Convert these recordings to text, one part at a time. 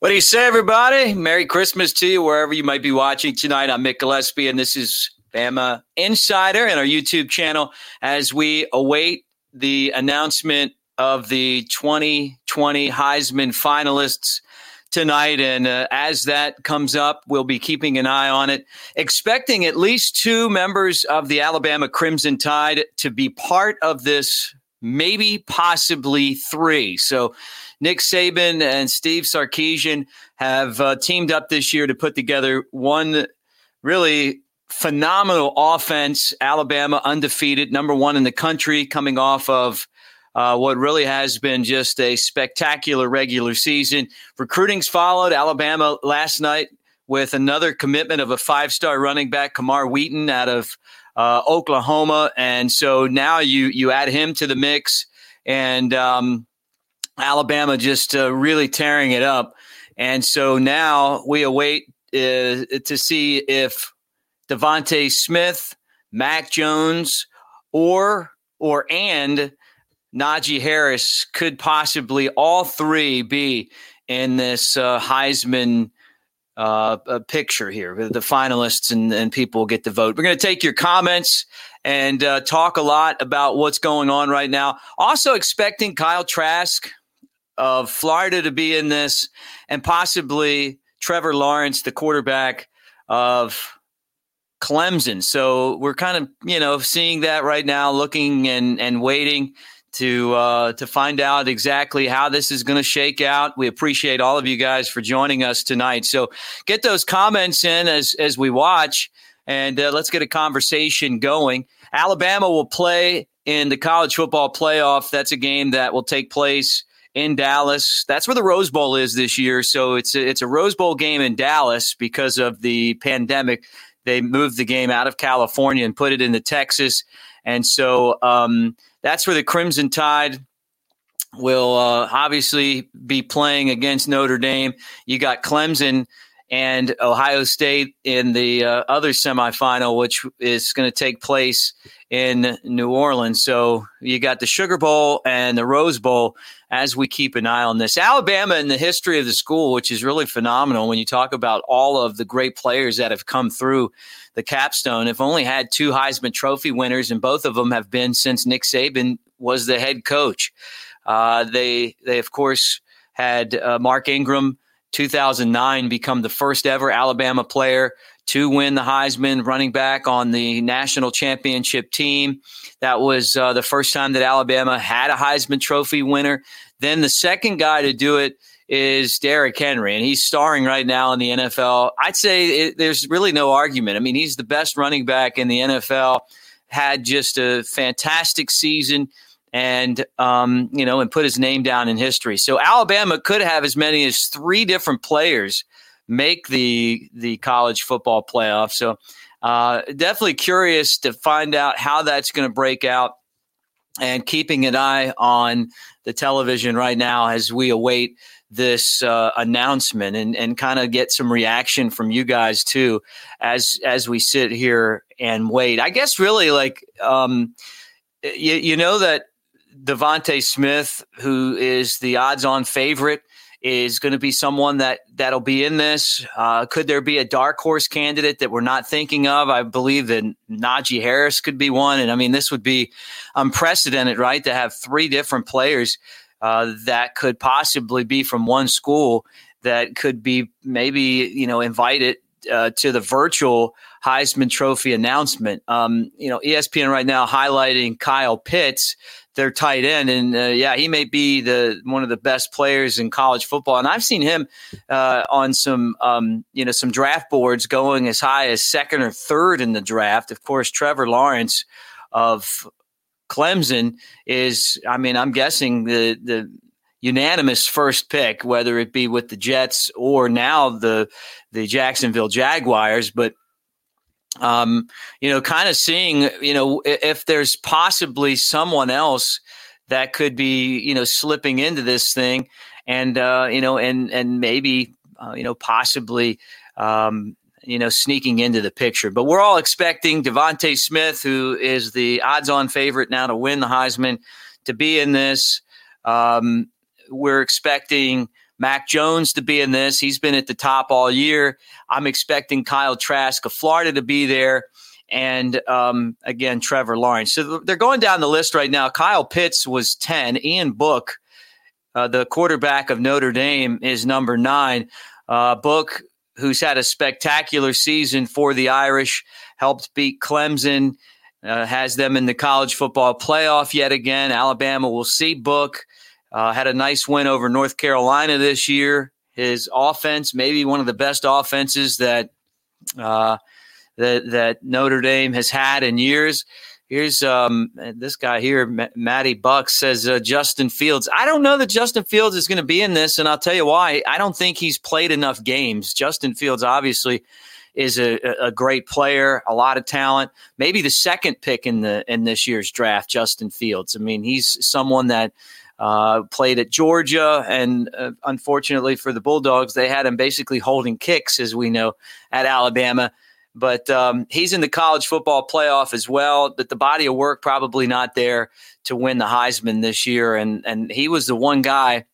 What do you say, everybody? Merry Christmas to you, wherever you might be watching tonight. I'm Mick Gillispie, and this is Bama Insider and our YouTube channel as we await the announcement of the 2020 Heisman finalists tonight. And uh, as that comes up, we'll be keeping an eye on it, expecting at least two members of the Alabama Crimson Tide to be part of this, maybe possibly three. So, Nick Saban and Steve Sarkisian have uh, teamed up this year to put together one really phenomenal offense. Alabama undefeated, number one in the country, coming off of uh, what really has been just a spectacular regular season. Recruiting's followed. Alabama last night with another commitment of a five star running back, Camar Wheaton, out of uh, Oklahoma. And so now you, you add him to the mix. And um, Alabama just uh, really tearing it up. And so now we await uh, to see if DeVonta Smith, Mac Jones, or or and Najee Harris could possibly all three be in this uh, Heisman uh, picture here. The finalists and, and people get the vote. We're going to take your comments and uh, talk a lot about what's going on right now. Also expecting Kyle Trask of Florida to be in this, and possibly Trevor Lawrence, the quarterback of Clemson. So we're kind of you know seeing that right now, looking and and waiting to uh, to find out exactly how this is going to shake out. We appreciate all of you guys for joining us tonight. So get those comments in as as we watch, and uh, let's get a conversation going. Alabama will play in the college football playoff. That's a game that will take place in Dallas. That's where the Rose Bowl is this year. So it's a, it's a Rose Bowl game in Dallas because of the pandemic. They moved the game out of California and put it into Texas, and so um, that's where the Crimson Tide will uh, obviously be playing against Notre Dame. You got Clemson and Ohio State in the uh, other semifinal, which is going to take place in New Orleans. So you got the Sugar Bowl and the Rose Bowl as we keep an eye on this. Alabama and the history of the school, which is really phenomenal when you talk about all of the great players that have come through the capstone, have only had two Heisman Trophy winners, and both of them have been since Nick Saban was the head coach. Uh, they, they of course, had uh, Mark Ingram. 2009 become the first ever Alabama player to win the Heisman running back on the national championship team. That was uh, the first time that Alabama had a Heisman Trophy winner. Then the second guy to do it is Derrick Henry, and he's starring right now in the NFL. I'd say it, there's really no argument. I mean, he's the best running back in the NFL, had just a fantastic season. And um, you know, and put his name down in history. So Alabama could have as many as three different players make the the college football playoff. So uh, definitely curious to find out how that's going to break out, and keeping an eye on the television right now as we await this uh, announcement and, and kind of get some reaction from you guys too as as we sit here and wait. I guess really like um, you, you know that DeVonta Smith, who is the odds-on favorite is going to be someone that that'll be in this. Uh, could there be a dark horse candidate that we're not thinking of? I believe that Najee Harris could be one, and I mean this would be unprecedented, right? To have three different players uh, that could possibly be from one school that could be maybe you know invited uh, to the virtual Heisman Trophy announcement. Um, you know, ESPN right now highlighting Kyle Pitts their tight end, and uh, yeah, he may be the one of the best players in college football. And I've seen him uh, on some um, you know some draft boards going as high as second or third in the draft. Of course, Trevor Lawrence of Clemson is, I mean, I'm guessing the the unanimous first pick, whether it be with the Jets or now the the Jacksonville Jaguars, but um, you know, kind of seeing, you know, if there's possibly someone else that could be, you know, slipping into this thing, and uh, you know, and and maybe, uh, you know, possibly, um, you know, sneaking into the picture. But we're all expecting DeVonta Smith, who is the odds-on favorite now to win the Heisman, to be in this. Um, we're expecting Mac Jones to be in this. He's been at the top all year. I'm expecting Kyle Trask of Florida to be there. And um, again, Trevor Lawrence. So they're going down the list right now. Kyle Pitts was 10. Ian Book, uh, the quarterback of Notre Dame, is number nine. Uh, Book, who's had a spectacular season for the Irish, helped beat Clemson, uh, has them in the college football playoff yet again. Alabama will see Book. Uh, had a nice win over North Carolina this year. His offense, maybe one of the best offenses that uh, that that Notre Dame has had in years. Here's um, this guy here, M- Matty Buck says uh, Justin Fields. I don't know that Justin Fields is going to be in this, and I'll tell you why. I don't think he's played enough games. Justin Fields obviously is a, a great player, a lot of talent. Maybe the second pick in the in this year's draft, Justin Fields. I mean, he's someone that uh, played at Georgia, and uh, unfortunately for the Bulldogs, they had him basically holding kicks, as we know, at Alabama. But um, he's in the college football playoff as well. But the body of work probably not there to win the Heisman this year, and and he was the one guy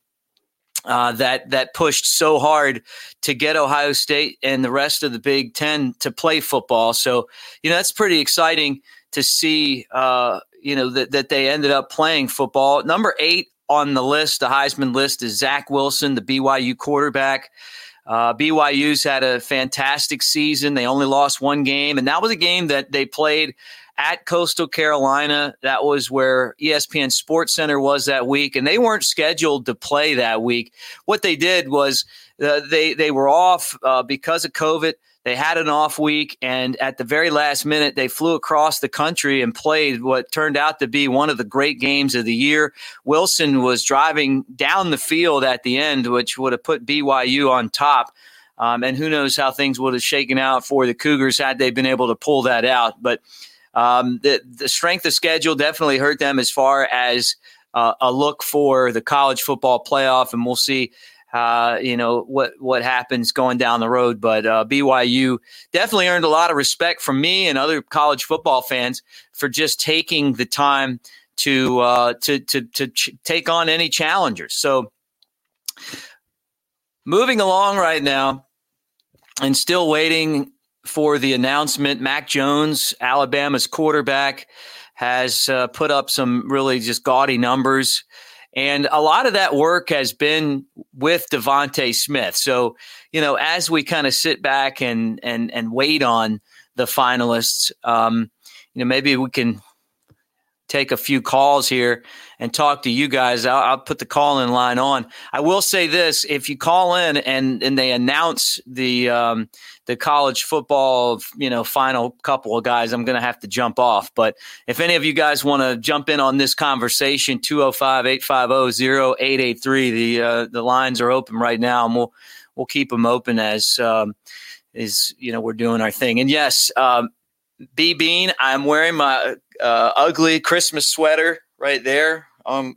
uh, that that pushed so hard to get Ohio State and the rest of the Big Ten to play football. So you know that's pretty exciting to see. Uh, you know that that they ended up playing football. Number eight on the list, the Heisman list, is Zach Wilson, the BYU quarterback. Uh, BYU's had a fantastic season. They only lost one game, and that was a game that they played at Coastal Carolina. That was where ESPN Sports Center was that week, and they weren't scheduled to play that week. What they did was uh, they they were off uh, because of COVID. They had an off week, and at the very last minute, they flew across the country and played what turned out to be one of the great games of the year. Wilson was driving down the field at the end, which would have put BYU on top. Um, and who knows how things would have shaken out for the Cougars had they been able to pull that out. But um, the, the strength of schedule definitely hurt them as far as uh, a look for the college football playoff, and we'll see uh, you know what what happens going down the road. But uh, BYU definitely earned a lot of respect from me and other college football fans for just taking the time to uh, to to to ch- take on any challengers. So moving along right now, and still waiting for the announcement. Mac Jones, Alabama's quarterback, has uh, put up some really just gaudy numbers. And a lot of that work has been with DeVonta Smith. So, you know, as we kind of sit back and and and wait on the finalists, um, you know, maybe we can take a few calls here and talk to you guys. I'll, I'll, put the call in line on. I will say this: if you call in and and they announce the um, the college football, you know, final couple of guys, I'm going to have to jump off. But if any of you guys want to jump in on this conversation, 205-850-0883, the uh, the lines are open right now, and we'll we'll keep them open as um, you know we're doing our thing. And yes. Um, B Bean, I'm wearing my uh, ugly Christmas sweater right there. Um,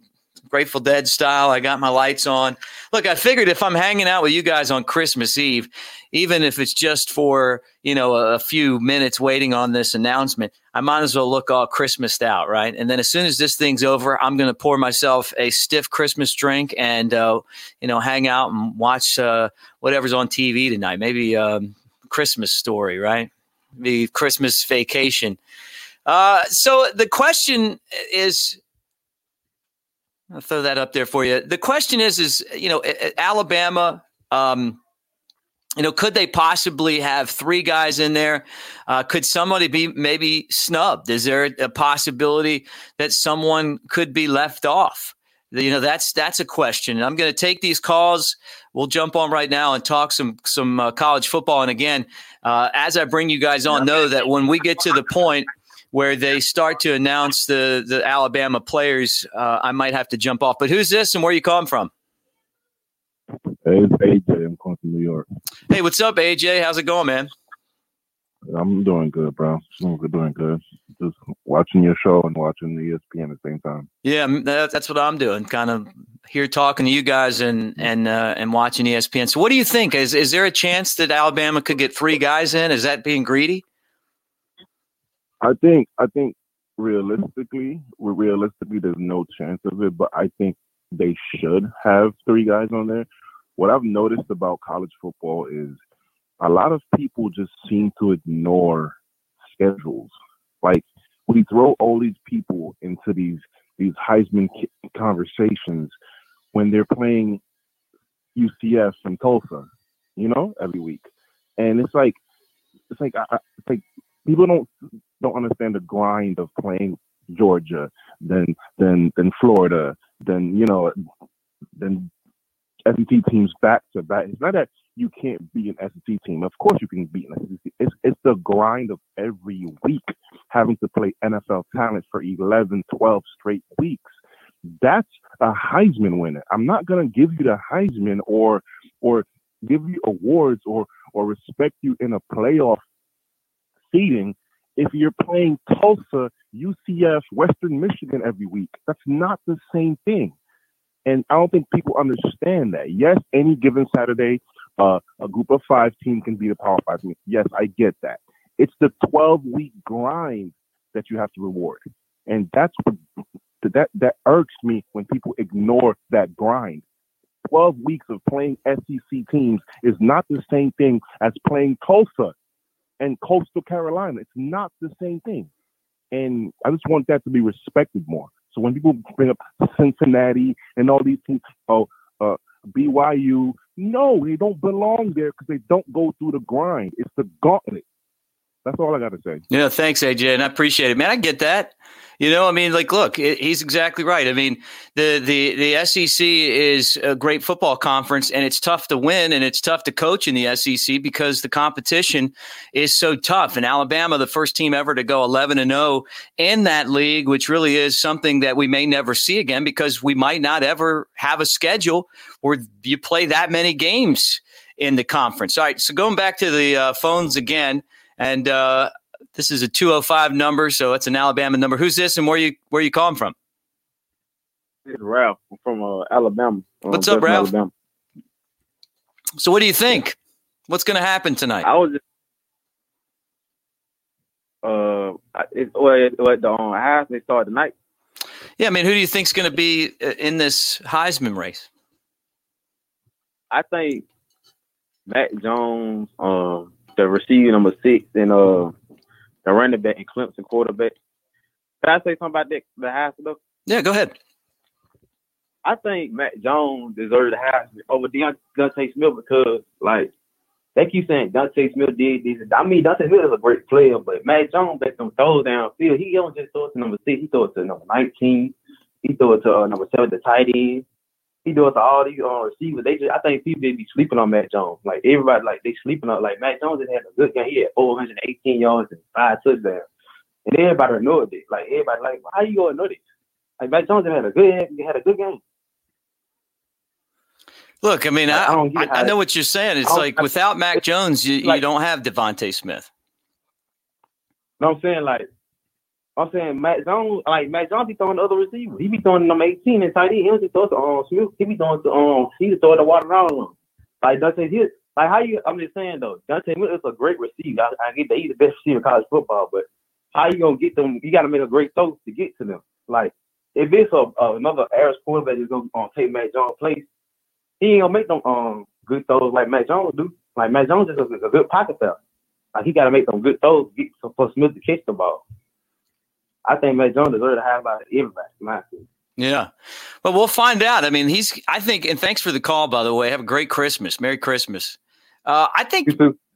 Grateful Dead style. I got my lights on. Look, I figured if I'm hanging out with you guys on Christmas Eve, even if it's just for you know a, a few minutes waiting on this announcement, I might as well look all Christmased out, right? And then as soon as this thing's over, I'm going to pour myself a stiff Christmas drink and uh, you know hang out and watch uh, whatever's on TV tonight. Maybe um, Christmas Story, right? The Christmas Vacation. Uh, so the question is, I'll throw that up there for you. The question is, is you know, Alabama. Um, you know, could they possibly have three guys in there? Uh, could somebody be maybe snubbed? Is there a possibility that someone could be left off? You know, that's that's a question. And I'm going to take these calls. We'll jump on right now and talk some some uh, college football. And again, uh, as I bring you guys on, know that when we get to the point where they start to announce the the Alabama players, uh, I might have to jump off. But who's this and where you calling from? Hey, it's AJ. I'm calling from New York. Hey, what's up, AJ? How's it going, man? I'm doing good, bro. I'm doing good. Just watching your show and watching the ESPN at the same time. Yeah, that's what I'm doing. Kind of here talking to you guys and and uh, and watching ESPN. So, what do you think? Is is there a chance that Alabama could get three guys in? Is that being greedy? I think I think realistically, realistically, there's no chance of it. But I think they should have three guys on there. what I've noticed about college football is a lot of people just seem to ignore schedules. Like we throw all these people into these these Heisman conversations when they're playing UCF and Tulsa, you know, every week, and it's like it's like I, it's like people don't don't understand the grind of playing Georgia, then then then Florida, then you know, then SEC teams back to back. It's not that you can't beat an SEC team. Of course you can beat an SEC. It's it's the grind of every week having to play NFL talent for 11, 12 straight weeks. That's a Heisman winner. I'm not gonna give you the Heisman or or give you awards or or respect you in a playoff seating if you're playing Tulsa, UCF, Western Michigan every week. That's not the same thing. And I don't think people understand that. Yes, any given Saturday, uh, a group of five team can be the Power Five team. Yes, I get that. It's the 12 week grind that you have to reward. And that's what that that irks me when people ignore that grind. 12 weeks of playing SEC teams is not the same thing as playing Tulsa and Coastal Carolina. It's not the same thing. And I just want that to be respected more. So when people bring up Cincinnati and all these teams, oh, uh, BYU, no, they don't belong there because they don't go through the grind. It's the gauntlet. That's all I got to say. Yeah, thanks, AJ, and I appreciate it, man. I get that. You know, I mean, like, look, it, he's exactly right. I mean, the the the SEC is a great football conference, and it's tough to win, and it's tough to coach in the SEC because the competition is so tough. And Alabama, the first team ever to go eleven and zero oh in that league, which really is something that we may never see again because we might not ever have a schedule where you play that many games in the conference. All right, so going back to the uh, phones again, and uh, this is a 205 number, so it's an Alabama number. Who's this and where you where you calling from? It's Ralph I'm from uh, Alabama. Um, What's up, Ralph? Alabama. So what do you think? What's going to happen tonight? I was just, uh, it, what, what the um, Heisman start tonight. Yeah, I mean, who do you think's going to be uh, in this Heisman race? I think Matt Jones, um, the receiver number six, and uh, the running back and Clemson quarterback. Can I say something about that, the Heisman though? Yeah, go ahead. I think Mac Jones deserves the Heisman over Dontae Smith because, like, they keep saying Dontae Smith did this. I mean, Dontae Smith is a great player, but Mac Jones let them throws downfield. He don't just throw it to number six. He throw it to number 19. He throw it to uh, number seven, the tight end he does to all these uh, receivers. They just, I think people be sleeping on Mac Jones. Like everybody, like they sleeping on. Like Mac Jones just had a good game. He had 418 yards and five touchdowns, and everybody ignored it. Like everybody, like how you gonna ignore it? Like Mac Jones had a good, had a good game. Look, I mean, I, I, I, I know what you're saying. It's like without Mac Jones, you, like, you don't have DeVonta Smith. No, I'm saying like I'm saying Matt Jones, like Matt Jones be throwing the other receivers. He be throwing them 18 and tight end. He just throw to um, Smith. He be throwing to um he just throw the water around him. Like Dontae Hill, like how you I'm just saying though, Dontae Hill is a great receiver. I, I get that he's the best receiver in college football, but how you gonna get them? You gotta make a great throw to get to them. Like if it's a, uh, another Aris quarterback that's gonna um, take Matt Jones' place, he ain't gonna make them um good throws like Matt Jones do. Like Matt Jones is a, a good pocket passer. Like he gotta make some good throws to get for Smith to catch the ball. I think Mac Jones is deserves to have about everybody, my opinion. Yeah. Well, we'll find out. I mean, he's, I think, and thanks for the call, by the way. Have a great Christmas. Merry Christmas. Uh, I think,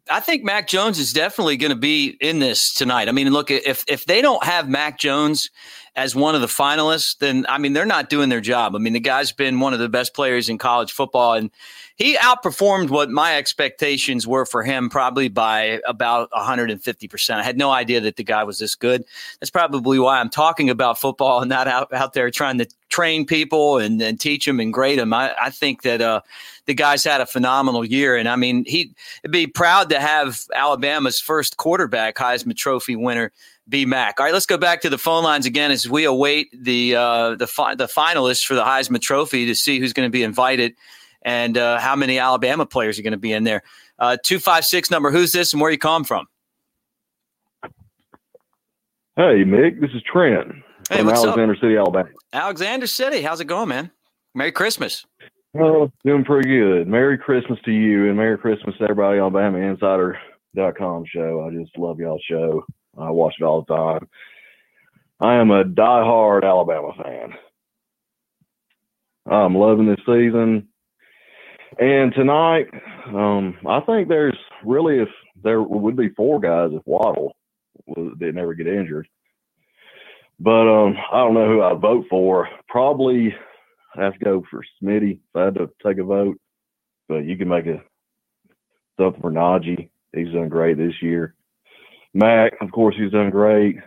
I think Mac Jones is definitely going to be in this tonight. I mean, look, if, if they don't have Mac Jones as one of the finalists, then, I mean, they're not doing their job. I mean, the guy's been one of the best players in college football. And he outperformed what my expectations were for him probably by about 150%. I had no idea that the guy was this good. That's probably why I'm talking about football and not out, out there trying to train people and, and teach them and grade them. I, I think that uh, the guy's had a phenomenal year. And I mean, he'd be proud to have Alabama's first quarterback Heisman Trophy winner be Mac. All right, let's go back to the phone lines again as we await the uh, the fi- the finalists for the Heisman Trophy to see who's going to be invited and uh, how many Alabama players are going to be in there. Uh, 256 number, who's this and where you come from? Hey, Mick, this is Trent hey, from Alexander up? City, Alabama. Alexander City, how's it going, man? Merry Christmas. Oh, doing pretty good. Merry Christmas to you and Merry Christmas to everybody on BamaInsider.com show. I just love y'all show. I watch it all the time. I am a die-hard Alabama fan. I'm loving this season. And tonight, um, I think there's really if there would be four guys if Waddle didn't ever get injured. But um, I don't know who I'd vote for. Probably have to go for Smitty if I had to take a vote. But you can make a something for Najee. He's done great this year. Mac, of course, he's done great.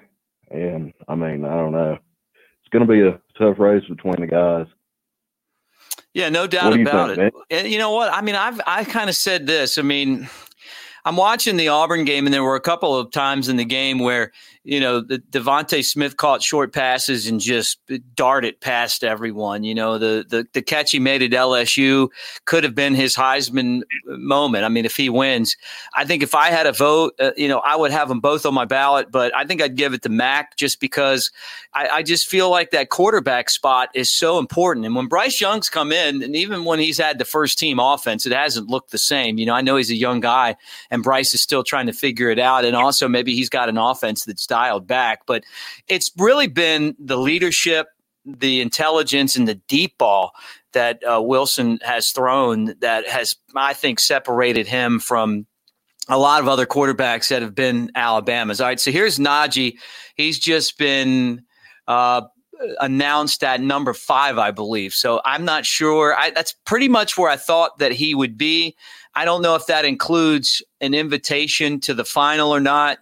And I mean, I don't know. It's going to be a tough race between the guys. Yeah, no doubt about think, it. Man? And you know what? I mean, I've I kind of said this. I mean, I'm watching the Auburn game, and there were a couple of times in the game where you know, the DeVonta Smith caught short passes and just darted past everyone. You know, the, the the catch he made at LSU could have been his Heisman moment. I mean, if he wins, I think if I had a vote, uh, you know, I would have them both on my ballot. But I think I'd give it to Mac just because I, I just feel like that quarterback spot is so important. And when Bryce Young's come in, and even when he's had the first team offense, it hasn't looked the same. You know, I know he's a young guy, and Bryce is still trying to figure it out. And also, maybe he's got an offense that's dialed back. But it's really been the leadership, the intelligence, and the deep ball that uh, Wilson has thrown that has, I think, separated him from a lot of other quarterbacks that have been Alabama's. All right, so here's Najee. He's just been uh, announced at number five, I believe. So I'm not sure. I, that's pretty much where I thought that he would be. I don't know if that includes an invitation to the final or not.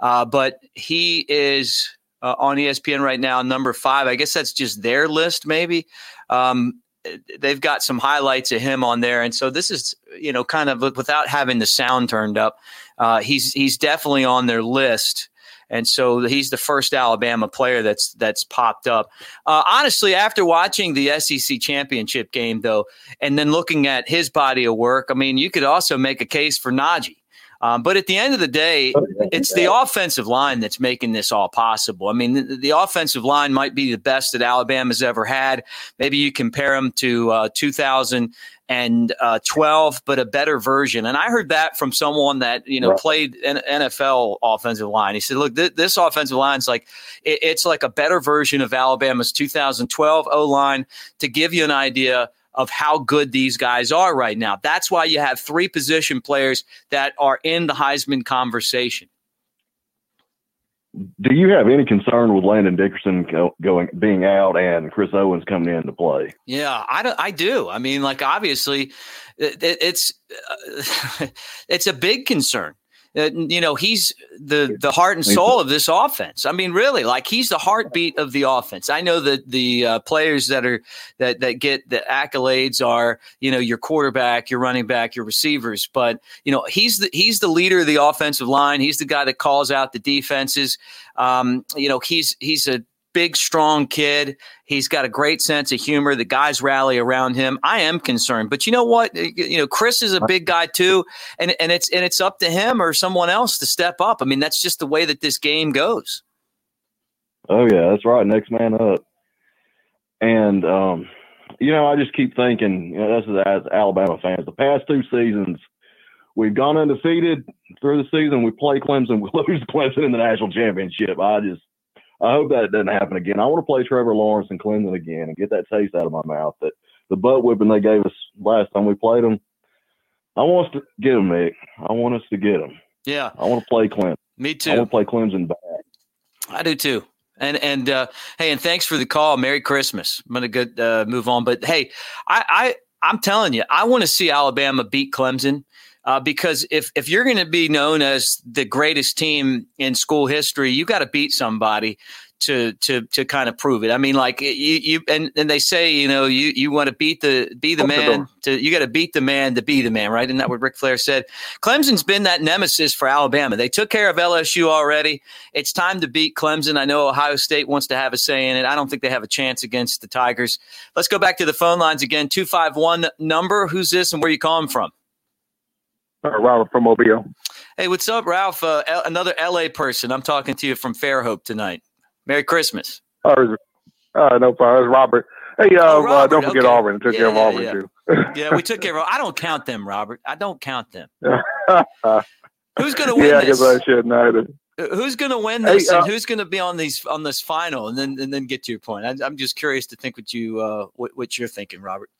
Uh, but he is uh, on ESPN right now, number five. I guess that's just their list, maybe. Um, they've got some highlights of him on there, and so this is you know kind of without having the sound turned up. Uh, he's he's definitely on their list. And so he's the first Alabama player that's that's popped up. Uh, honestly, after watching the SEC championship game, though, and then looking at his body of work, I mean, you could also make a case for Najee. Um, but at the end of the day, oh, it's the offensive line that's making this all possible. I mean, the, the, offensive line might be the best that Alabama's ever had. Maybe you compare them to uh, 2012, uh, but a better version. And I heard that from someone that you know right. played an NFL offensive line. He said, "Look, th- this offensive line is like it, it's like a better version of Alabama's 2012 O line." To give you an idea of how good these guys are right now. That's why you have three position players that are in the Heisman conversation. Do you have any concern with Landon Dickerson going being out and Chris Owens coming in to play? Yeah, I, do, I do. I mean, like obviously, it, it's it's a big concern. Uh, you know, he's the the heart and soul of this offense. I mean, really, like he's the heartbeat of the offense. I know that the uh, players that are that that get the accolades are you know your quarterback, your running back, your receivers, but you know he's the he's the leader of the offensive line. He's the guy that calls out the defenses. Um, you know, he's he's a big, strong kid. He's got a great sense of humor. The guys rally around him. I am concerned, but you know what? You know, Chris is a big guy too, and and it's and it's up to him or someone else to step up. I mean, that's just the way that this game goes. Oh yeah, that's right. Next man up. And um, you know, I just keep thinking, you know, this is as Alabama fans. The past two seasons, we've gone undefeated through the season. We play Clemson, we lose Clemson in the national championship. I just I hope that doesn't happen again. I want to play Trevor Lawrence and Clemson again and get that taste out of my mouth. That the butt whipping they gave us last time we played them. I want us to get them, Mick. I want us to get them. Yeah, I want to play Clemson. Me too. I want to play Clemson back. I do too. And and uh, hey, and thanks for the call. Merry Christmas. I'm gonna go uh, move on, but hey, I, I I'm telling you, I want to see Alabama beat Clemson. Uh, because if if you're going to be known as the greatest team in school history, you got to beat somebody to to to kind of prove it. I mean, like you, you and, and they say, you know, you you want to beat the be the man to you got to beat the man to be the man, right? Isn't that what Ric Flair said? Clemson's been that nemesis for Alabama. They took care of LSU already. It's time to beat Clemson. I know Ohio State wants to have a say in it. I don't think they have a chance against the Tigers. Let's go back to the phone lines again. Two five one number. Who's this and where you calling from? Uh, Ralph from Mobile. Hey, what's up, Ralph? Uh, L- another LA person. I'm talking to you from Fairhope tonight. Merry Christmas. Oh, uh, no problem. It's Robert. Hey, uh, oh, Robert. uh don't forget okay. Auburn. Took yeah, care of Auburn yeah. too. yeah, we took care of. I don't count them, Robert. I don't count them. Who's going to win yeah, this? I guess I shouldn't either. Who's going to win this, Hey, uh, and who's going to be on these on this final, and then and then get to your point. I, I'm just curious to think what you uh, what, what you're thinking, Robert.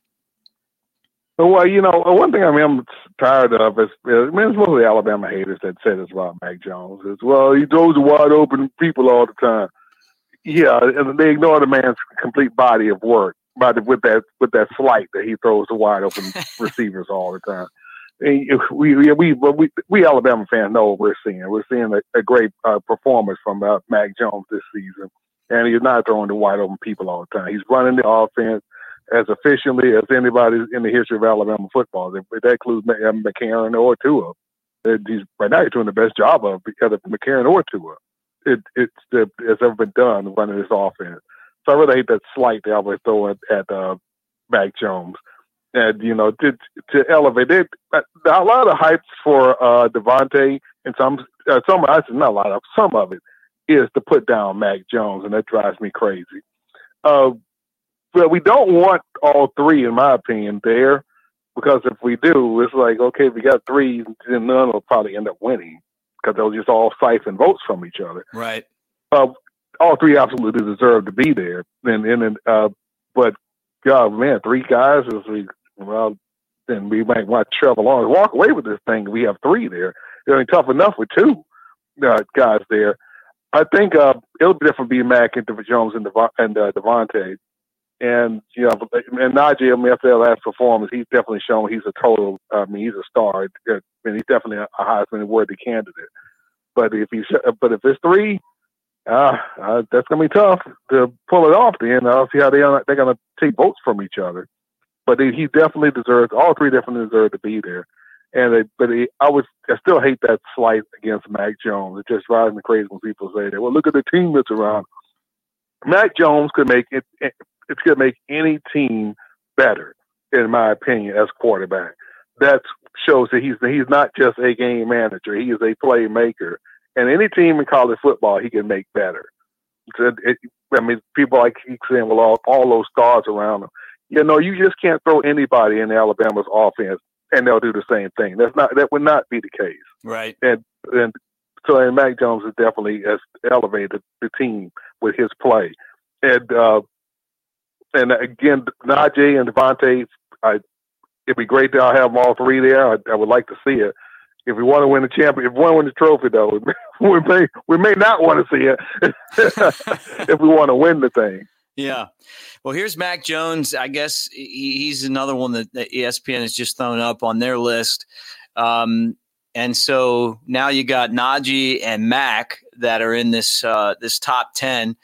Well, you know, one thing I mean I'm tired of is, I mean, it's mostly Alabama haters that say this about Mac Jones. Is well, he throws wide open people all the time. Yeah, and they ignore the man's complete body of work, by the, with that with that slight that he throws to wide open receivers all the time. And we we we we, we Alabama fans know what we're seeing. We're seeing a, a great uh, performance from uh, Mac Jones this season, and he's not throwing to wide open people all the time. He's running the offense as efficiently as anybody in the history of Alabama football. That, that includes uh, McCarron or Tua. He's right now he's doing the best job of of McCarron or Tua. It, it's the, it's ever been done running this offense. So I really hate that slight they always throw at, at uh, Mac Jones. And you know, to to elevate it, a lot of hype for uh, Devontae and some uh, some I said not a lot of some of it is to put down Mac Jones, and that drives me crazy. Uh, but we don't want all three, in my opinion, there because if we do, it's like okay, if we got three, then none will probably end up winning because they'll just all siphon votes from each other Right. uh, all three absolutely deserve to be there. And and, uh, but God, man, three guys is we well, then we might want Trevor Lawrence walk away with this thing. We have three there. It's ain't tough enough with two uh, guys there. I think uh, it'll be different being Mac and Jones and Dev- and uh, Devontae. And you know, and Najee, I mean, after that last performance, he's definitely shown he's a total. I mean, he's a star, I mean, he's definitely a Heisman worthy candidate. But if he's, but if it's three, uh, uh, that's gonna be tough to pull it off. Then I'll see how they are, they're gonna take votes from each other. But he he definitely deserves. All three definitely deserve to be there. And they, but he, I would I still hate that slight against Mac Jones. It just drives me crazy when people say that. Well, look at the team that's around. Mac Jones could make it. It's gonna make any team better, in my opinion, as quarterback. That shows that he's he's not just a game manager. He is a playmaker and any team in college football he can make better. So it, I mean, people like keep saying, well, all, all those stars around him. You know, you just can't throw anybody in Alabama's offense and they'll do the same thing. That's not that would not be the case. Right. And and so and Mac Jones has definitely has elevated the team with his play. And uh, and again, Najee and Devontae, I, it'd be great to have them all three there. I, I would like to see it if we want to win the champion, if we want to win the trophy, though, we may we may not want to see it if we want to win the thing. Yeah. Well, here's Mac Jones. I guess he, he's another one that, that ESPN has just thrown up on their list. Um, and so now you got Najee and Mac that are in this uh, this top ten.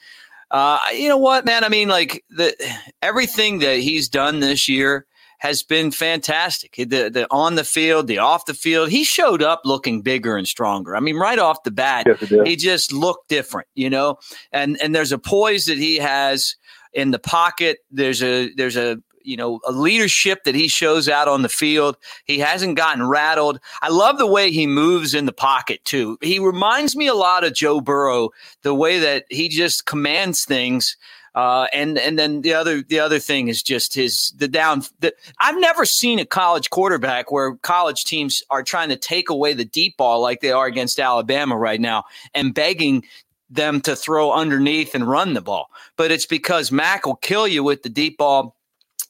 Uh, you know what, man? I mean, like the everything that he's done this year has been fantastic. The, the on the field, the off the field, he showed up looking bigger and stronger. I mean, right off the bat, Yes, he just looked different, you know. And and there's a poise that he has in the pocket. There's a there's a you know a leadership that he shows out on the field. He hasn't gotten rattled. I love the way he moves in the pocket too. He reminds me a lot of Joe Burrow, the way that he just commands things. Uh, and and then the other the other thing is just his the down. The, I've never seen a college quarterback where college teams are trying to take away the deep ball like they are against Alabama right now and begging them to throw underneath and run the ball. But it's because Mac will kill you with the deep ball.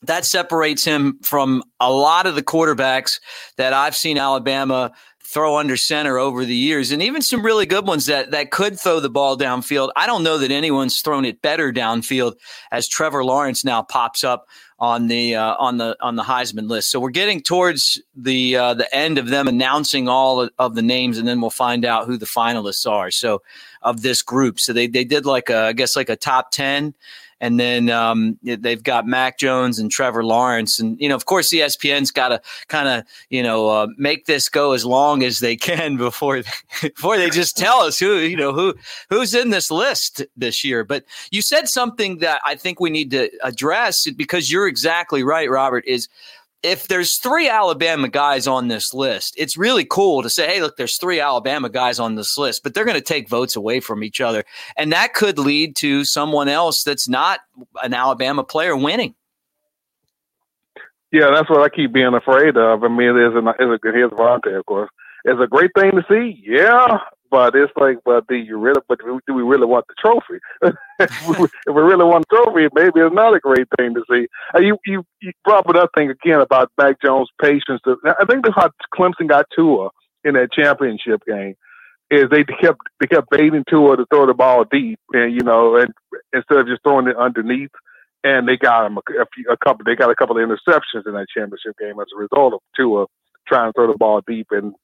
That separates him from a lot of the quarterbacks that I've seen Alabama throw under center over the years, and even some really good ones that that could throw the ball downfield. I don't know that anyone's thrown it better downfield as Trevor Lawrence now pops up on the uh, on the on the Heisman list. So we're getting towards the uh, the end of them announcing all of the names, and then we'll find out who the finalists are. So of this group, so they they did like a I guess like a top ten. And then um, they've got Mac Jones and Trevor Lawrence, and you know, of course, ESPN's got to kind of you know uh, make this go as long as they can before before they just tell us who you know who who's in this list this year. But you said something that I think we need to address because you're exactly right, Robert. Is if there's three Alabama guys on this list, it's really cool to say, hey, look, there's three Alabama guys on this list, but they're going to take votes away from each other. And that could lead to someone else that's not an Alabama player winning. Yeah, that's what I keep being afraid of. I mean, is a, a here's Vontae, of course. It's a great thing to see, yeah, but it's like, but do you really? But do we really want the trophy? if we really want the trophy, maybe it's not a great thing to see. Uh, you you you brought up that thing again about Mac Jones' patience. I think that's how Clemson got Tua in that championship game. Is they kept they kept baiting Tua to throw the ball deep, and you know, and instead of just throwing it underneath, and they got him a, a, few, a couple. They got a couple of interceptions in that championship game as a result of Tua trying to throw the ball deep and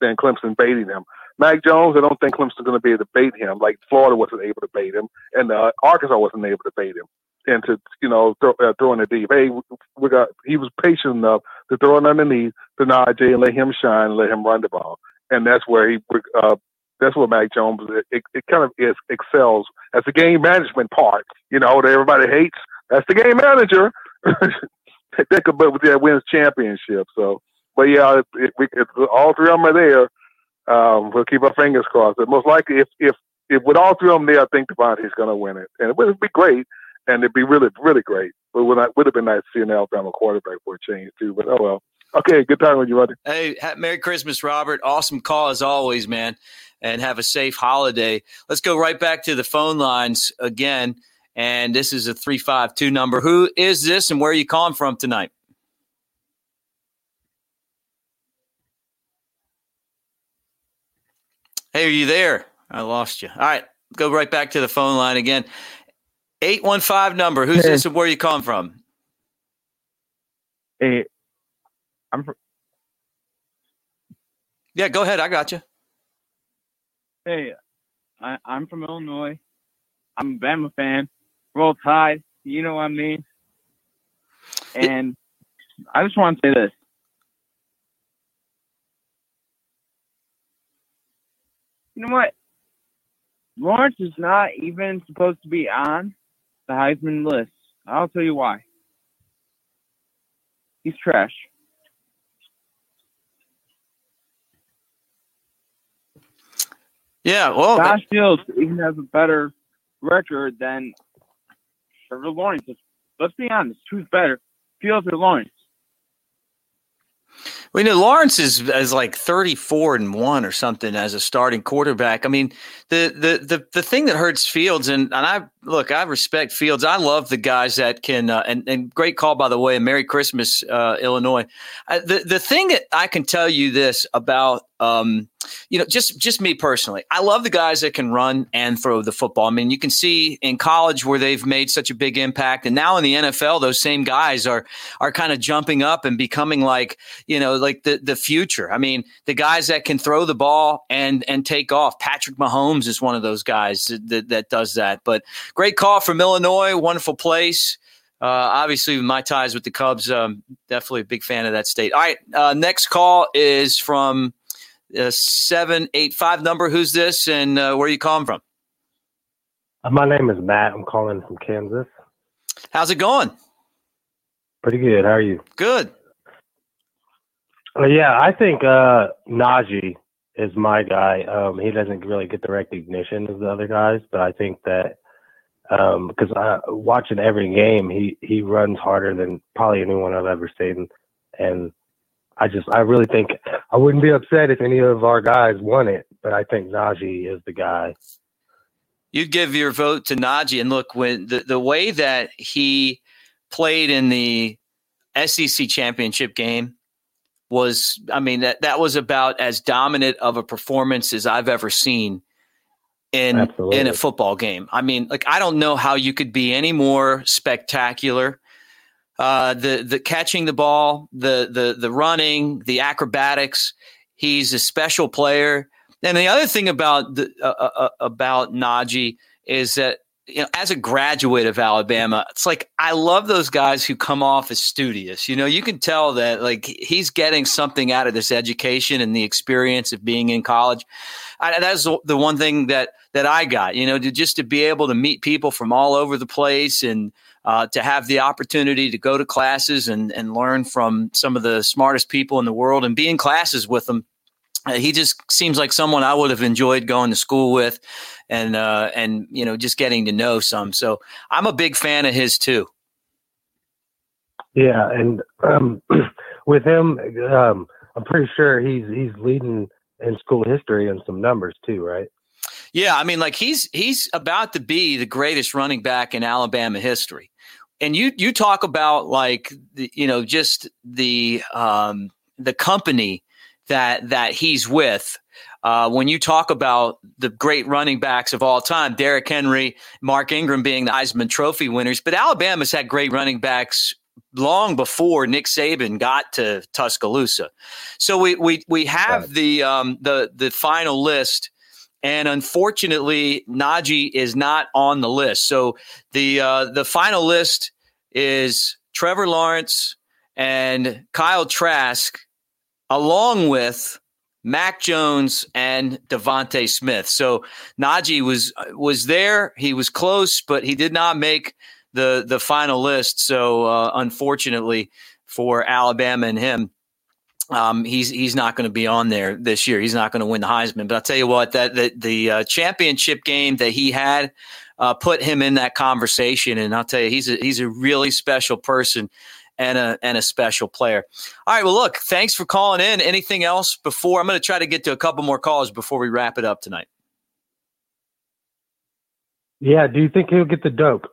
then Clemson baiting him. Mac Jones, I don't think Clemson's going to be able to bait him like Florida wasn't able to bait him, and uh, Arkansas wasn't able to bait him into you know throw, uh, throwing it deep. Hey, we got he was patient enough to throw it underneath to Najee and let him shine, let him run the ball, and that's where he uh, that's where Mac Jones it, it kind of is excels as the game management part. You know that everybody hates. That's the game manager. that could but that wins championship. So, but yeah, it, we, all three of them are there um, we'll keep our fingers crossed. But most likely, if if if with all three of them there, I think Devontae's going to win it, and it would be great, and it'd be really really great. But would would have been nice to see an Alabama quarterback for a change too. But oh well. Okay, good time with you, buddy. Hey, Merry Christmas, Robert. Awesome call as always, man. And have a safe holiday. Let's go right back to the phone lines again. And this is a 352 number. Who is this and where are you calling from tonight? Hey, are you there? I lost you. All right, go right back to the phone line again. 815 number. Who's hey. this and where are you calling from? Hey, I'm from. Yeah, go ahead. I got you. Hey, I, I'm from Illinois. I'm a Bama fan. Roll Tide. You know what I mean? And I just want to say this. You know what? Lawrence is not even supposed to be on the Heisman list. I'll tell you why. He's trash. Yeah, well, Josh Fields even has a better record than Trevor Lawrence. Let's be honest, who's better, Fields or Lawrence? We know Lawrence is, is like 34 and one or something as a starting quarterback. I mean, the the the, the thing that hurts Fields, and, and I look, I respect Fields. I love the guys that can, uh, and, and great call, by the way, and Merry Christmas, uh, Illinois. Uh, the, the thing that I can tell you this about um, you know, just just me personally, I love the guys that can run and throw the football. I mean, you can see in college where they've made such a big impact, and now in the NFL, those same guys are are kind of jumping up and becoming like you know, like the the future. I mean, the guys that can throw the ball and and take off. Patrick Mahomes is one of those guys that that does that. But great call from Illinois, wonderful place. Uh, obviously, my ties with the Cubs, um, definitely a big fan of that state. All right, uh, next call is from uh, seven eight five number. Who's this, and uh, where are you calling from? Uh, my name is Matt. I'm calling from Kansas. How's it going? Pretty good. How are you? Good. Uh, yeah, I think uh, Najee is my guy. Um, he doesn't really get the recognition as the other guys, but I think that um, because I, watching every game, he he runs harder than probably anyone I've ever seen, and I just I really think I wouldn't be upset if any of our guys won it, but I think Najee is the guy. You'd give your vote to Najee, and look when the the way that he played in the SEC championship game was, I mean that that was about as dominant of a performance as I've ever seen in Absolutely. in a football game. I mean, like I don't know how you could be any more spectacular uh, the the catching the ball, the the the running, the acrobatics. He's a special player. And the other thing about the uh, uh, uh, about Najee is that you know, as a graduate of Alabama, it's like I love those guys who come off as studious. You know, you can tell that like he's getting something out of this education and the experience of being in college. That's the one thing that that I got. You know, to just to be able to meet people from all over the place and uh, to have the opportunity to go to classes and, and learn from some of the smartest people in the world and be in classes with them. Uh, he just seems like someone I would have enjoyed going to school with, and uh, and you know just getting to know some. So I'm a big fan of his too. Yeah, and um, with him, um, I'm pretty sure he's he's leading in school history and some numbers too, right? Yeah, I mean, like he's he's about to be the greatest running back in Alabama history, and you you talk about like the, you know just the um, the company that that he's with. Uh, when you talk about the great running backs of all time, Derrick Henry, Mark Ingram being the Heisman Trophy winners, but Alabama's had great running backs long before Nick Saban got to Tuscaloosa. So we we we have right. the um, the the final list. And unfortunately, Najee is not on the list. So the uh, the final list is Trevor Lawrence and Kyle Trask, along with Mac Jones and DeVonta Smith. So Najee was was there. He was close, but he did not make the the final list. So uh, unfortunately for Alabama and him, um, he's he's not going to be on there this year. He's not going to win the Heisman. But I'll tell you what, that the, the uh, championship game that he had uh, put him in that conversation, and I'll tell you, he's a, he's a really special person and a and a special player. All right, well, look, thanks for calling in. Anything else before I'm going to try to get to a couple more calls before we wrap it up tonight. Yeah, do you think he'll get the Doak?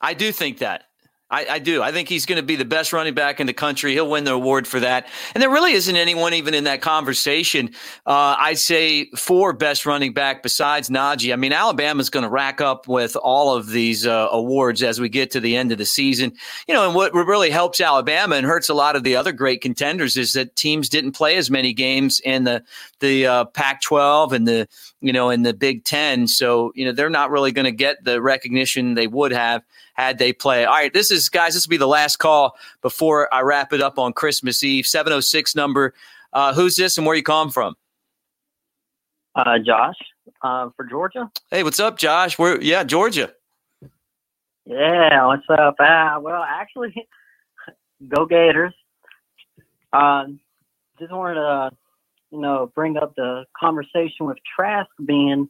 I do think that. I, I, do. I think he's going to be the best running back in the country. He'll win the award for that. And there really isn't anyone even in that conversation. Uh, I'd say for best running back besides Najee. I mean, Alabama's going to rack up with all of these uh, awards as we get to the end of the season. You know, and what really helps Alabama and hurts a lot of the other great contenders is that teams didn't play as many games in the the uh, Pac-12 and the you know in the Big Ten. So you know they're not really going to get the recognition they would have had they play. All right, this is guys. This will be the last call before I wrap it up on Christmas Eve. 706 number. Uh, who's this and where you calling from? Uh, Josh uh, for Georgia. Hey, what's up, Josh? Where? Yeah, Georgia. Yeah, what's up? Uh, well, actually, go Gators. Uh, just wanted to, you know, bring up the conversation with Trask being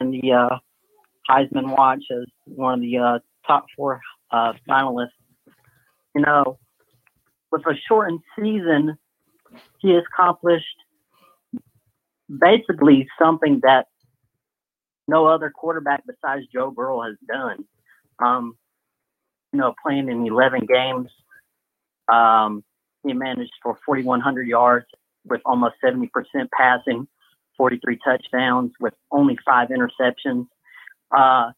in the uh, Heisman watch as one of the uh, top four uh, finalists. You know, with a shortened season, he has accomplished basically something that no other quarterback besides Joe Burrow has done. Um, you know, playing in 11 games, um, he managed for 4,100 yards with almost 70% passing, 43 touchdowns with only five interceptions. Uh,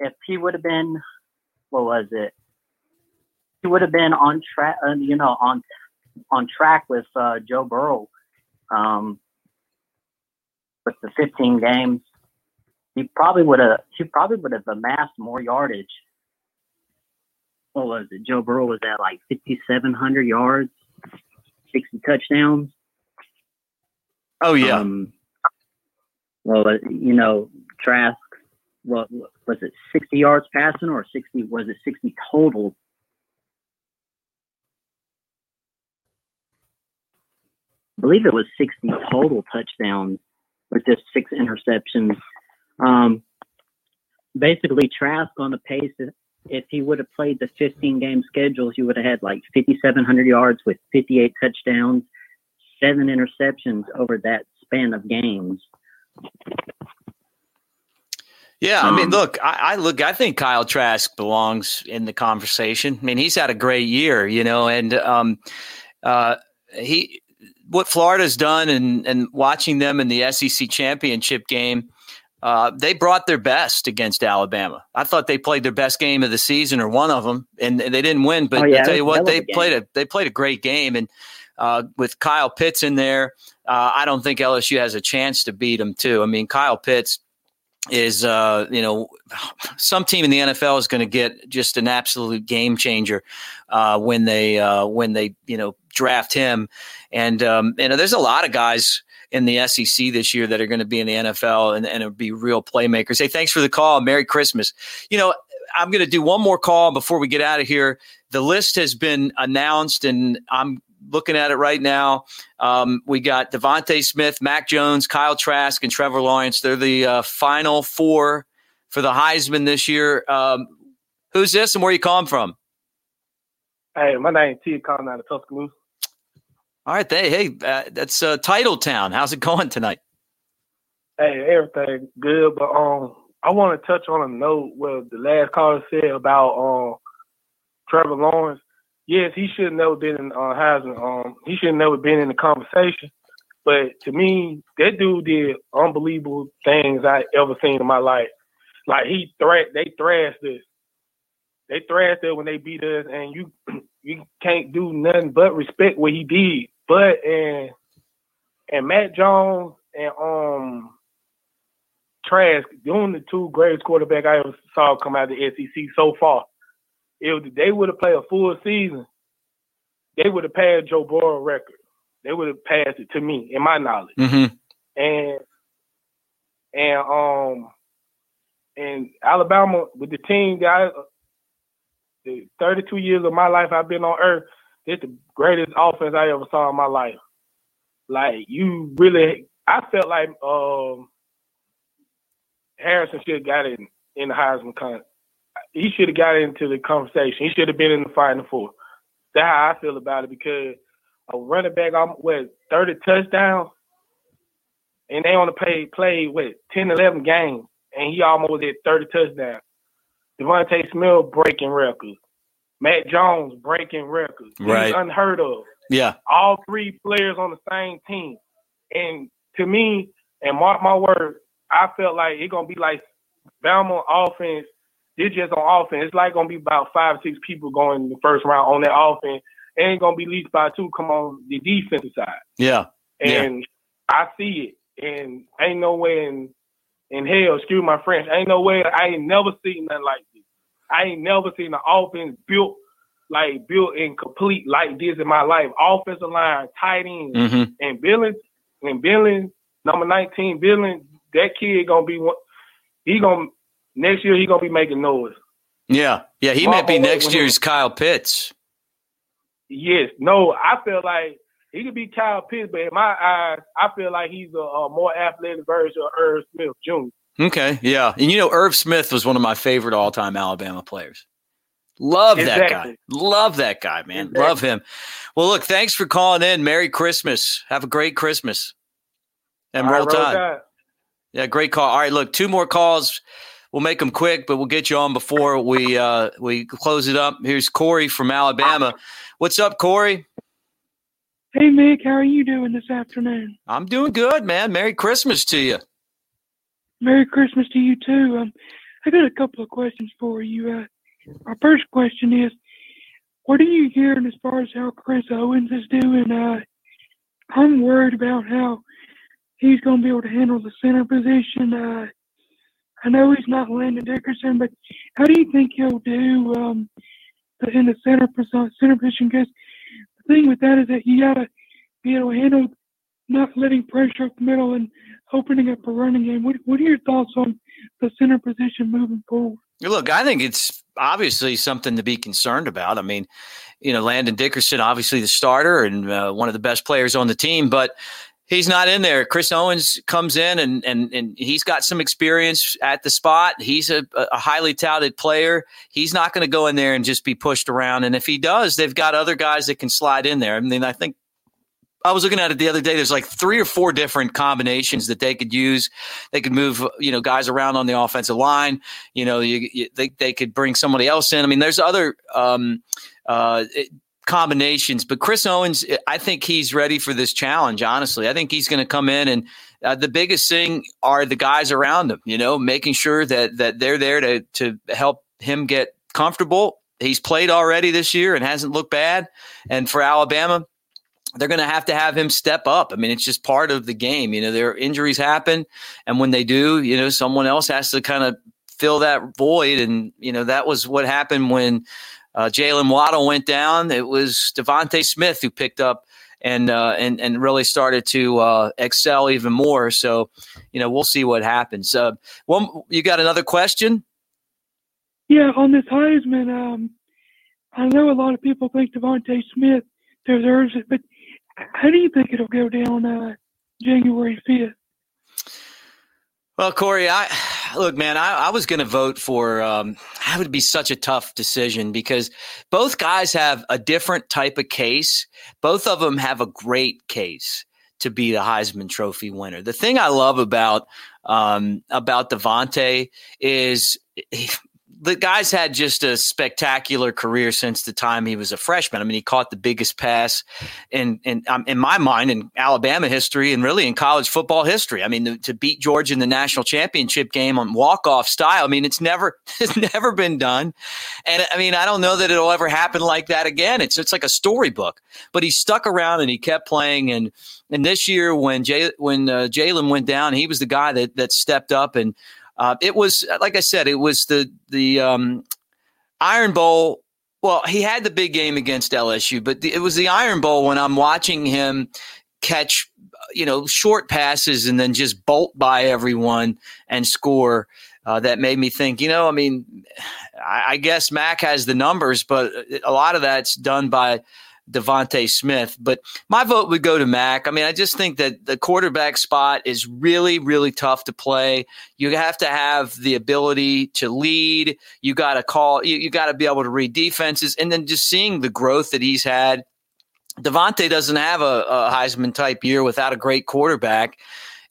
if he would have been what was it? He would have been on track, uh, you know, on on track with uh, Joe Burrow um, with the 15 games. He probably would have. He probably would have amassed more yardage. What was it? Joe Burrow was at like 5,700 yards, 60 touchdowns. Oh yeah. Um, well, you know, Trask what was it 60 yards passing or 60 was it 60 total I believe it was 60 total touchdowns with just six interceptions. Um, basically, Trask on the pace, if he would have played the 15 game schedule, he would have had like 5,700 yards with 58 touchdowns, seven interceptions over that span of games. Yeah, I mean, um, look, I, I, look. I think Kyle Trask belongs in the conversation. I mean, he's had a great year, you know, and um, uh, he what Florida's done and and watching them in the SEC championship game. Uh, they brought their best against Alabama. I thought they played their best game of the season, or one of them, and they didn't win. But oh, yeah, I tell you what, they played a they played a great game, and uh, with Kyle Pitts in there, uh, I don't think LSU has a chance to beat them. Too. I mean, Kyle Pitts is uh, you know some team in the NFL is going to get just an absolute game changer uh, when they uh, when they you know draft him, and um, you know there's a lot of guys in the SEC this year that are going to be in the NFL and, and be real playmakers. Hey, thanks for the call. Merry Christmas. You know, I'm going to do one more call before we get out of here. The list has been announced, and I'm looking at it right now. Um, we got DeVonta Smith, Mac Jones, Kyle Trask, and Trevor Lawrence. They're the uh, final four for the Heisman this year. Um, Who's this and where you calling from? Hey, my name's T. calling out of Tuscaloosa. All right, hey, hey, uh, that's uh, Titletown. How's it going tonight? Hey, everything good, but um, I want to touch on a note what the last caller said about um Trevor Lawrence. Yes, he should have never been in uh. Um, he should have never been in the conversation. But to me, that dude did unbelievable things I ever seen in my life. Like he threat, they thrashed us. They thrashed us when they beat us, and you you can't do nothing but respect what he did. But and and Mac Jones and um Trask doing the two greatest quarterback I ever saw come out of the SEC so far. If they would have played a full season, they would have passed Joe Burrow record. They would have passed it to me, in my knowledge. Mm-hmm. And and um and Alabama with the team that I, the 32 years of my life I've been on earth, it's the greatest offense I ever saw in my life. Like you really, I felt like um, Harrison should have got in in the Heisman con. He should have got into the conversation. He should have been in the Final Four. That's how I feel about it because a running back, I'm what 30 touchdowns, and they only played played what 10, 11 games, and he almost at 30 touchdowns. DeVonta Smith breaking records. Mac Jones breaking records. Right. unheard of. Yeah. All three players on the same team. And to me, and mark my word, I felt like it's gonna be like Bama offense. It's just on offense. It's like gonna be about five, six people going the first round on that offense. It ain't gonna be least by two come on the defensive side. Yeah. Yeah. And I see it. And ain't no way in in hell, excuse my French, ain't no way I ain't never seen nothing like this. I ain't never seen an offense built like built and complete like this in my life. Offensive line, tight end, Mm-hmm. and Billings and Billings, number nineteen, Billings, that kid gonna be one. He gonna next year he gonna be making noise. Yeah. Yeah. He might be next year's Kyle Pitts. Yes, no, I feel like he could be Kyle Pitts, but in my eyes, I feel like he's a, a more athletic version of Irv Smith Jr. Okay. Yeah. And you know, Irv Smith was one of my favorite all time Alabama players. Love that guy. Love that guy, man. Exactly. Love him. Well, look, thanks for calling in. Merry Christmas. Have a great Christmas. And right, roll tide. Tide. Yeah, great call. All right, look, two more calls. We'll make them quick, but we'll get you on before we uh, we close it up. Here's Corey from Alabama. What's up, Corey? Hey, Mick, how are you doing this afternoon? I'm doing good, man. Merry Christmas to you. Merry Christmas to you too. Um, I got a couple of questions for you. Uh, my first question is, what are you hearing as far as how Chris Owens is doing? Uh, I'm worried about how he's going to be able to handle the center position. Uh, I know he's not Landon Dickerson, but how do you think he'll do um, in the center center position? Because the thing with that is that you got to be able to handle not letting pressure up the middle and opening up a running game. What What are your thoughts on the center position moving forward? Look, I think it's obviously something to be concerned about. I mean, you know, Landon Dickerson, obviously the starter and uh, one of the best players on the team, but he's not in there. Chris Owens comes in and and and he's got some experience at the spot. He's a, a highly touted player. He's not going to go in there and just be pushed around. And if he does, they've got other guys that can slide in there. I mean, I think I was looking at it the other day. There's like three or four different combinations that they could use. They could move, you know, guys around on the offensive line. You know, you, you, they they could bring somebody else in. I mean, there's other um, uh, combinations, but Chris Owens, I think he's ready for this challenge. Honestly, I think he's going to come in and. Uh, the biggest thing are the guys around him, you know, making sure that that they're there to to help him get comfortable. He's played already this year and hasn't looked bad. And for Alabama, they're going to have to have him step up. I mean, it's just part of the game. You know, their injuries happen, and when they do, you know, someone else has to kind of fill that void. And you know, that was what happened when uh, Jaylen Waddle went down. It was DeVonta Smith who picked up and uh, and and really started to uh, excel even more. So, you know, we'll see what happens. Uh, one, you got another question? Yeah, on this Heisman, um, I know a lot of people think DeVonta Smith deserves it, but how do you think it'll go down uh, January fifth? Well, Corey, I look, man, I, I was going to vote for. Um, that would be such a tough decision because both guys have a different type of case. Both of them have a great case to be the Heisman Trophy winner. The thing I love about um, about DeVonta is the guy's had just a spectacular career since the time he was a freshman. I mean, he caught the biggest pass in in um, in my mind in Alabama history and really in college football history. I mean, to, to beat Georgia in the national championship game on walk off style. I mean, it's never it's never been done, and I mean, I don't know that it'll ever happen like that again. It's it's like a storybook. But he stuck around and he kept playing and. And this year, when Jay, when uh, Jaylen went down, he was the guy that that stepped up and uh, it was like I said, it was the the um, Iron Bowl. Well, he had the big game against LSU, but the, it was the Iron Bowl when I'm watching him catch, you know, short passes and then just bolt by everyone and score. Uh, that made me think, you know, I mean, I, I guess Mac has the numbers, but a lot of that's done by DeVonta Smith. But my vote would go to Mac. I mean, I just think that the quarterback spot is really, really tough to play. You have to have the ability to lead. You got to call. You, you got to be able to read defenses, and then just seeing the growth that he's had. DeVonta doesn't have a, a Heisman type year without a great quarterback,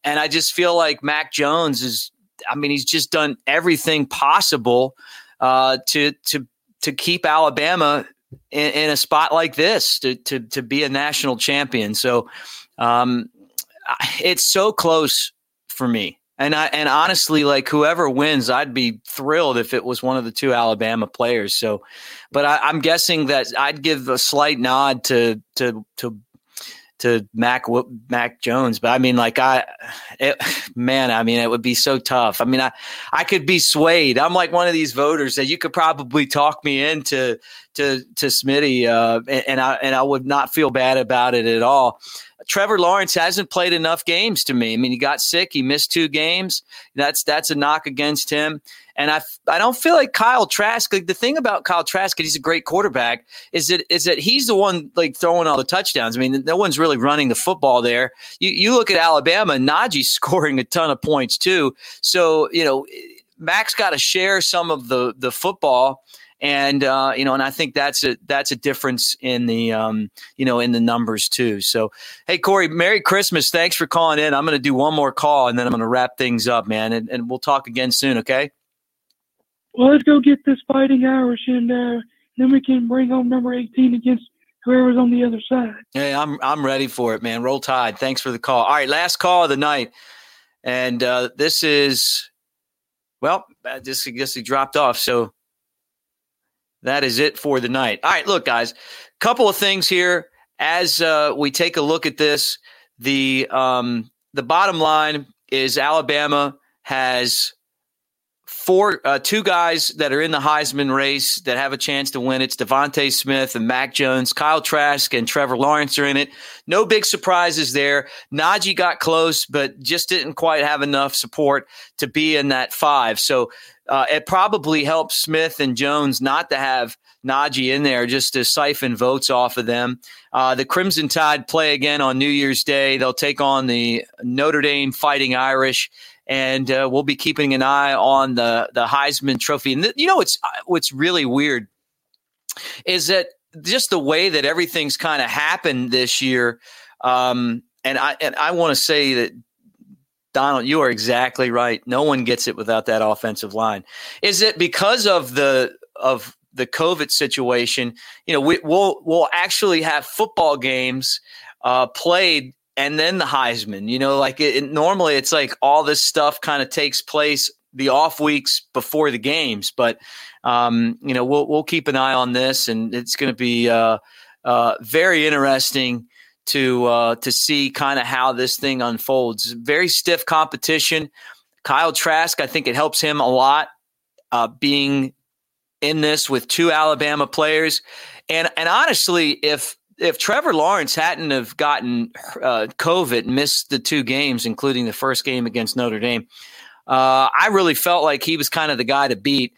and I just feel like Mac Jones is. I mean, he's just done everything possible uh, to to to keep Alabama in, in, a spot like this to, to, to be a national champion. So um, it's so close for me. And I and honestly, like whoever wins, I'd be thrilled if it was one of the two Alabama players. So, but I, am guessing that I'd give a slight nod to to to to Mac Mac Jones, but I mean, like I, it, man, I mean, it would be so tough. I mean, I I could be swayed. I'm like one of these voters that you could probably talk me into to to Smitty, uh, and, and I and I would not feel bad about it at all. Trevor Lawrence hasn't played enough games to me. I mean, he got sick, he missed two games. That's that's a knock against him. And I, I don't feel like Kyle Trask. Like the thing about Kyle Trask, he's a great quarterback, is that is that he's the one like throwing all the touchdowns. I mean, no one's really running the football there. You you look at Alabama, Najee's scoring a ton of points too. So you know, Mac's got to share some of the the football and uh, you know, and I think that's a that's a difference in the um, you know in the numbers too. So, hey Corey, Merry Christmas! Thanks for calling in. I'm going to do one more call and then I'm going to wrap things up, man, and, and we'll talk again soon. Okay. Well, let's go get this fighting Irish, and uh, then we can bring home number 18 against whoever's on the other side. Hey, I'm I'm ready for it, man. Roll Tide. Thanks for the call. All right, last call of the night, and uh, this is well, I just I guess he dropped off. So that is it for the night. All right, look, guys, couple of things here as uh, we take a look at this. The um, the bottom line is Alabama has four, uh, two guys that are in the Heisman race that have a chance to win. It's DeVonta Smith and Mac Jones, Kyle Trask and Trevor Lawrence are in it. No big surprises there. Najee got close, but just didn't quite have enough support to be in that five. So uh, it probably helps Smith and Jones not to have Najee in there just to siphon votes off of them. Uh, the Crimson Tide play again on New Year's Day. They'll take on the Notre Dame Fighting Irish and uh, we'll be keeping an eye on the the Heisman Trophy. And th- you know what's what's really weird is that just the way that everything's kind of happened this year. Um, and I and I want to say that Donald, you are exactly right. No one gets it without that offensive line. Is it because of the of the COVID situation? You know, we, will we'll actually have football games uh, played and then the Heisman. You know, like it, it, normally it's like all this stuff kind of takes place the off weeks before the games, but um, you know we'll we'll keep an eye on this, and it's going to be uh, uh, very interesting to uh, to see kind of how this thing unfolds. Very stiff competition. Kyle Trask, I think it helps him a lot uh, being in this with two Alabama players, and and honestly, if if Trevor Lawrence hadn't have gotten uh, COVID, missed the two games, including the first game against Notre Dame, uh, I really felt like he was kind of the guy to beat.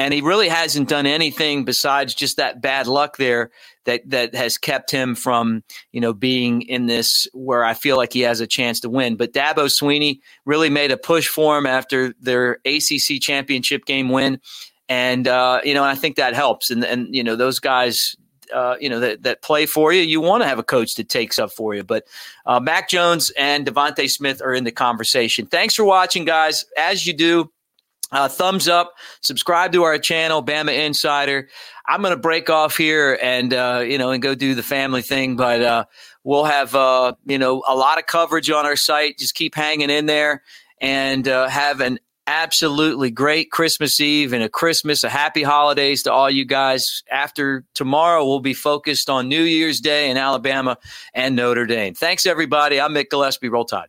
And he really hasn't done anything besides just that bad luck there that that has kept him from you know being in this where I feel like he has a chance to win. But Dabo Swinney really made a push for him after their ACC championship game win, and uh, you know I think that helps. And and you know those guys. Uh, you know that, that play for you. You want to have a coach that takes up for you, but uh, Mac Jones and DeVonta Smith are in the conversation. Thanks for watching, guys. As you do, uh, thumbs up, subscribe to our channel, Bama Insider. I'm going to break off here and uh, you know and go do the family thing, but uh, we'll have uh, you know a lot of coverage on our site. Just keep hanging in there and uh, have an absolutely great Christmas Eve and a Christmas, a happy holidays to all you guys. After tomorrow, we'll be focused on New Year's Day in Alabama and Notre Dame. Thanks, everybody. I'm Mick Gillispie. Roll Tide.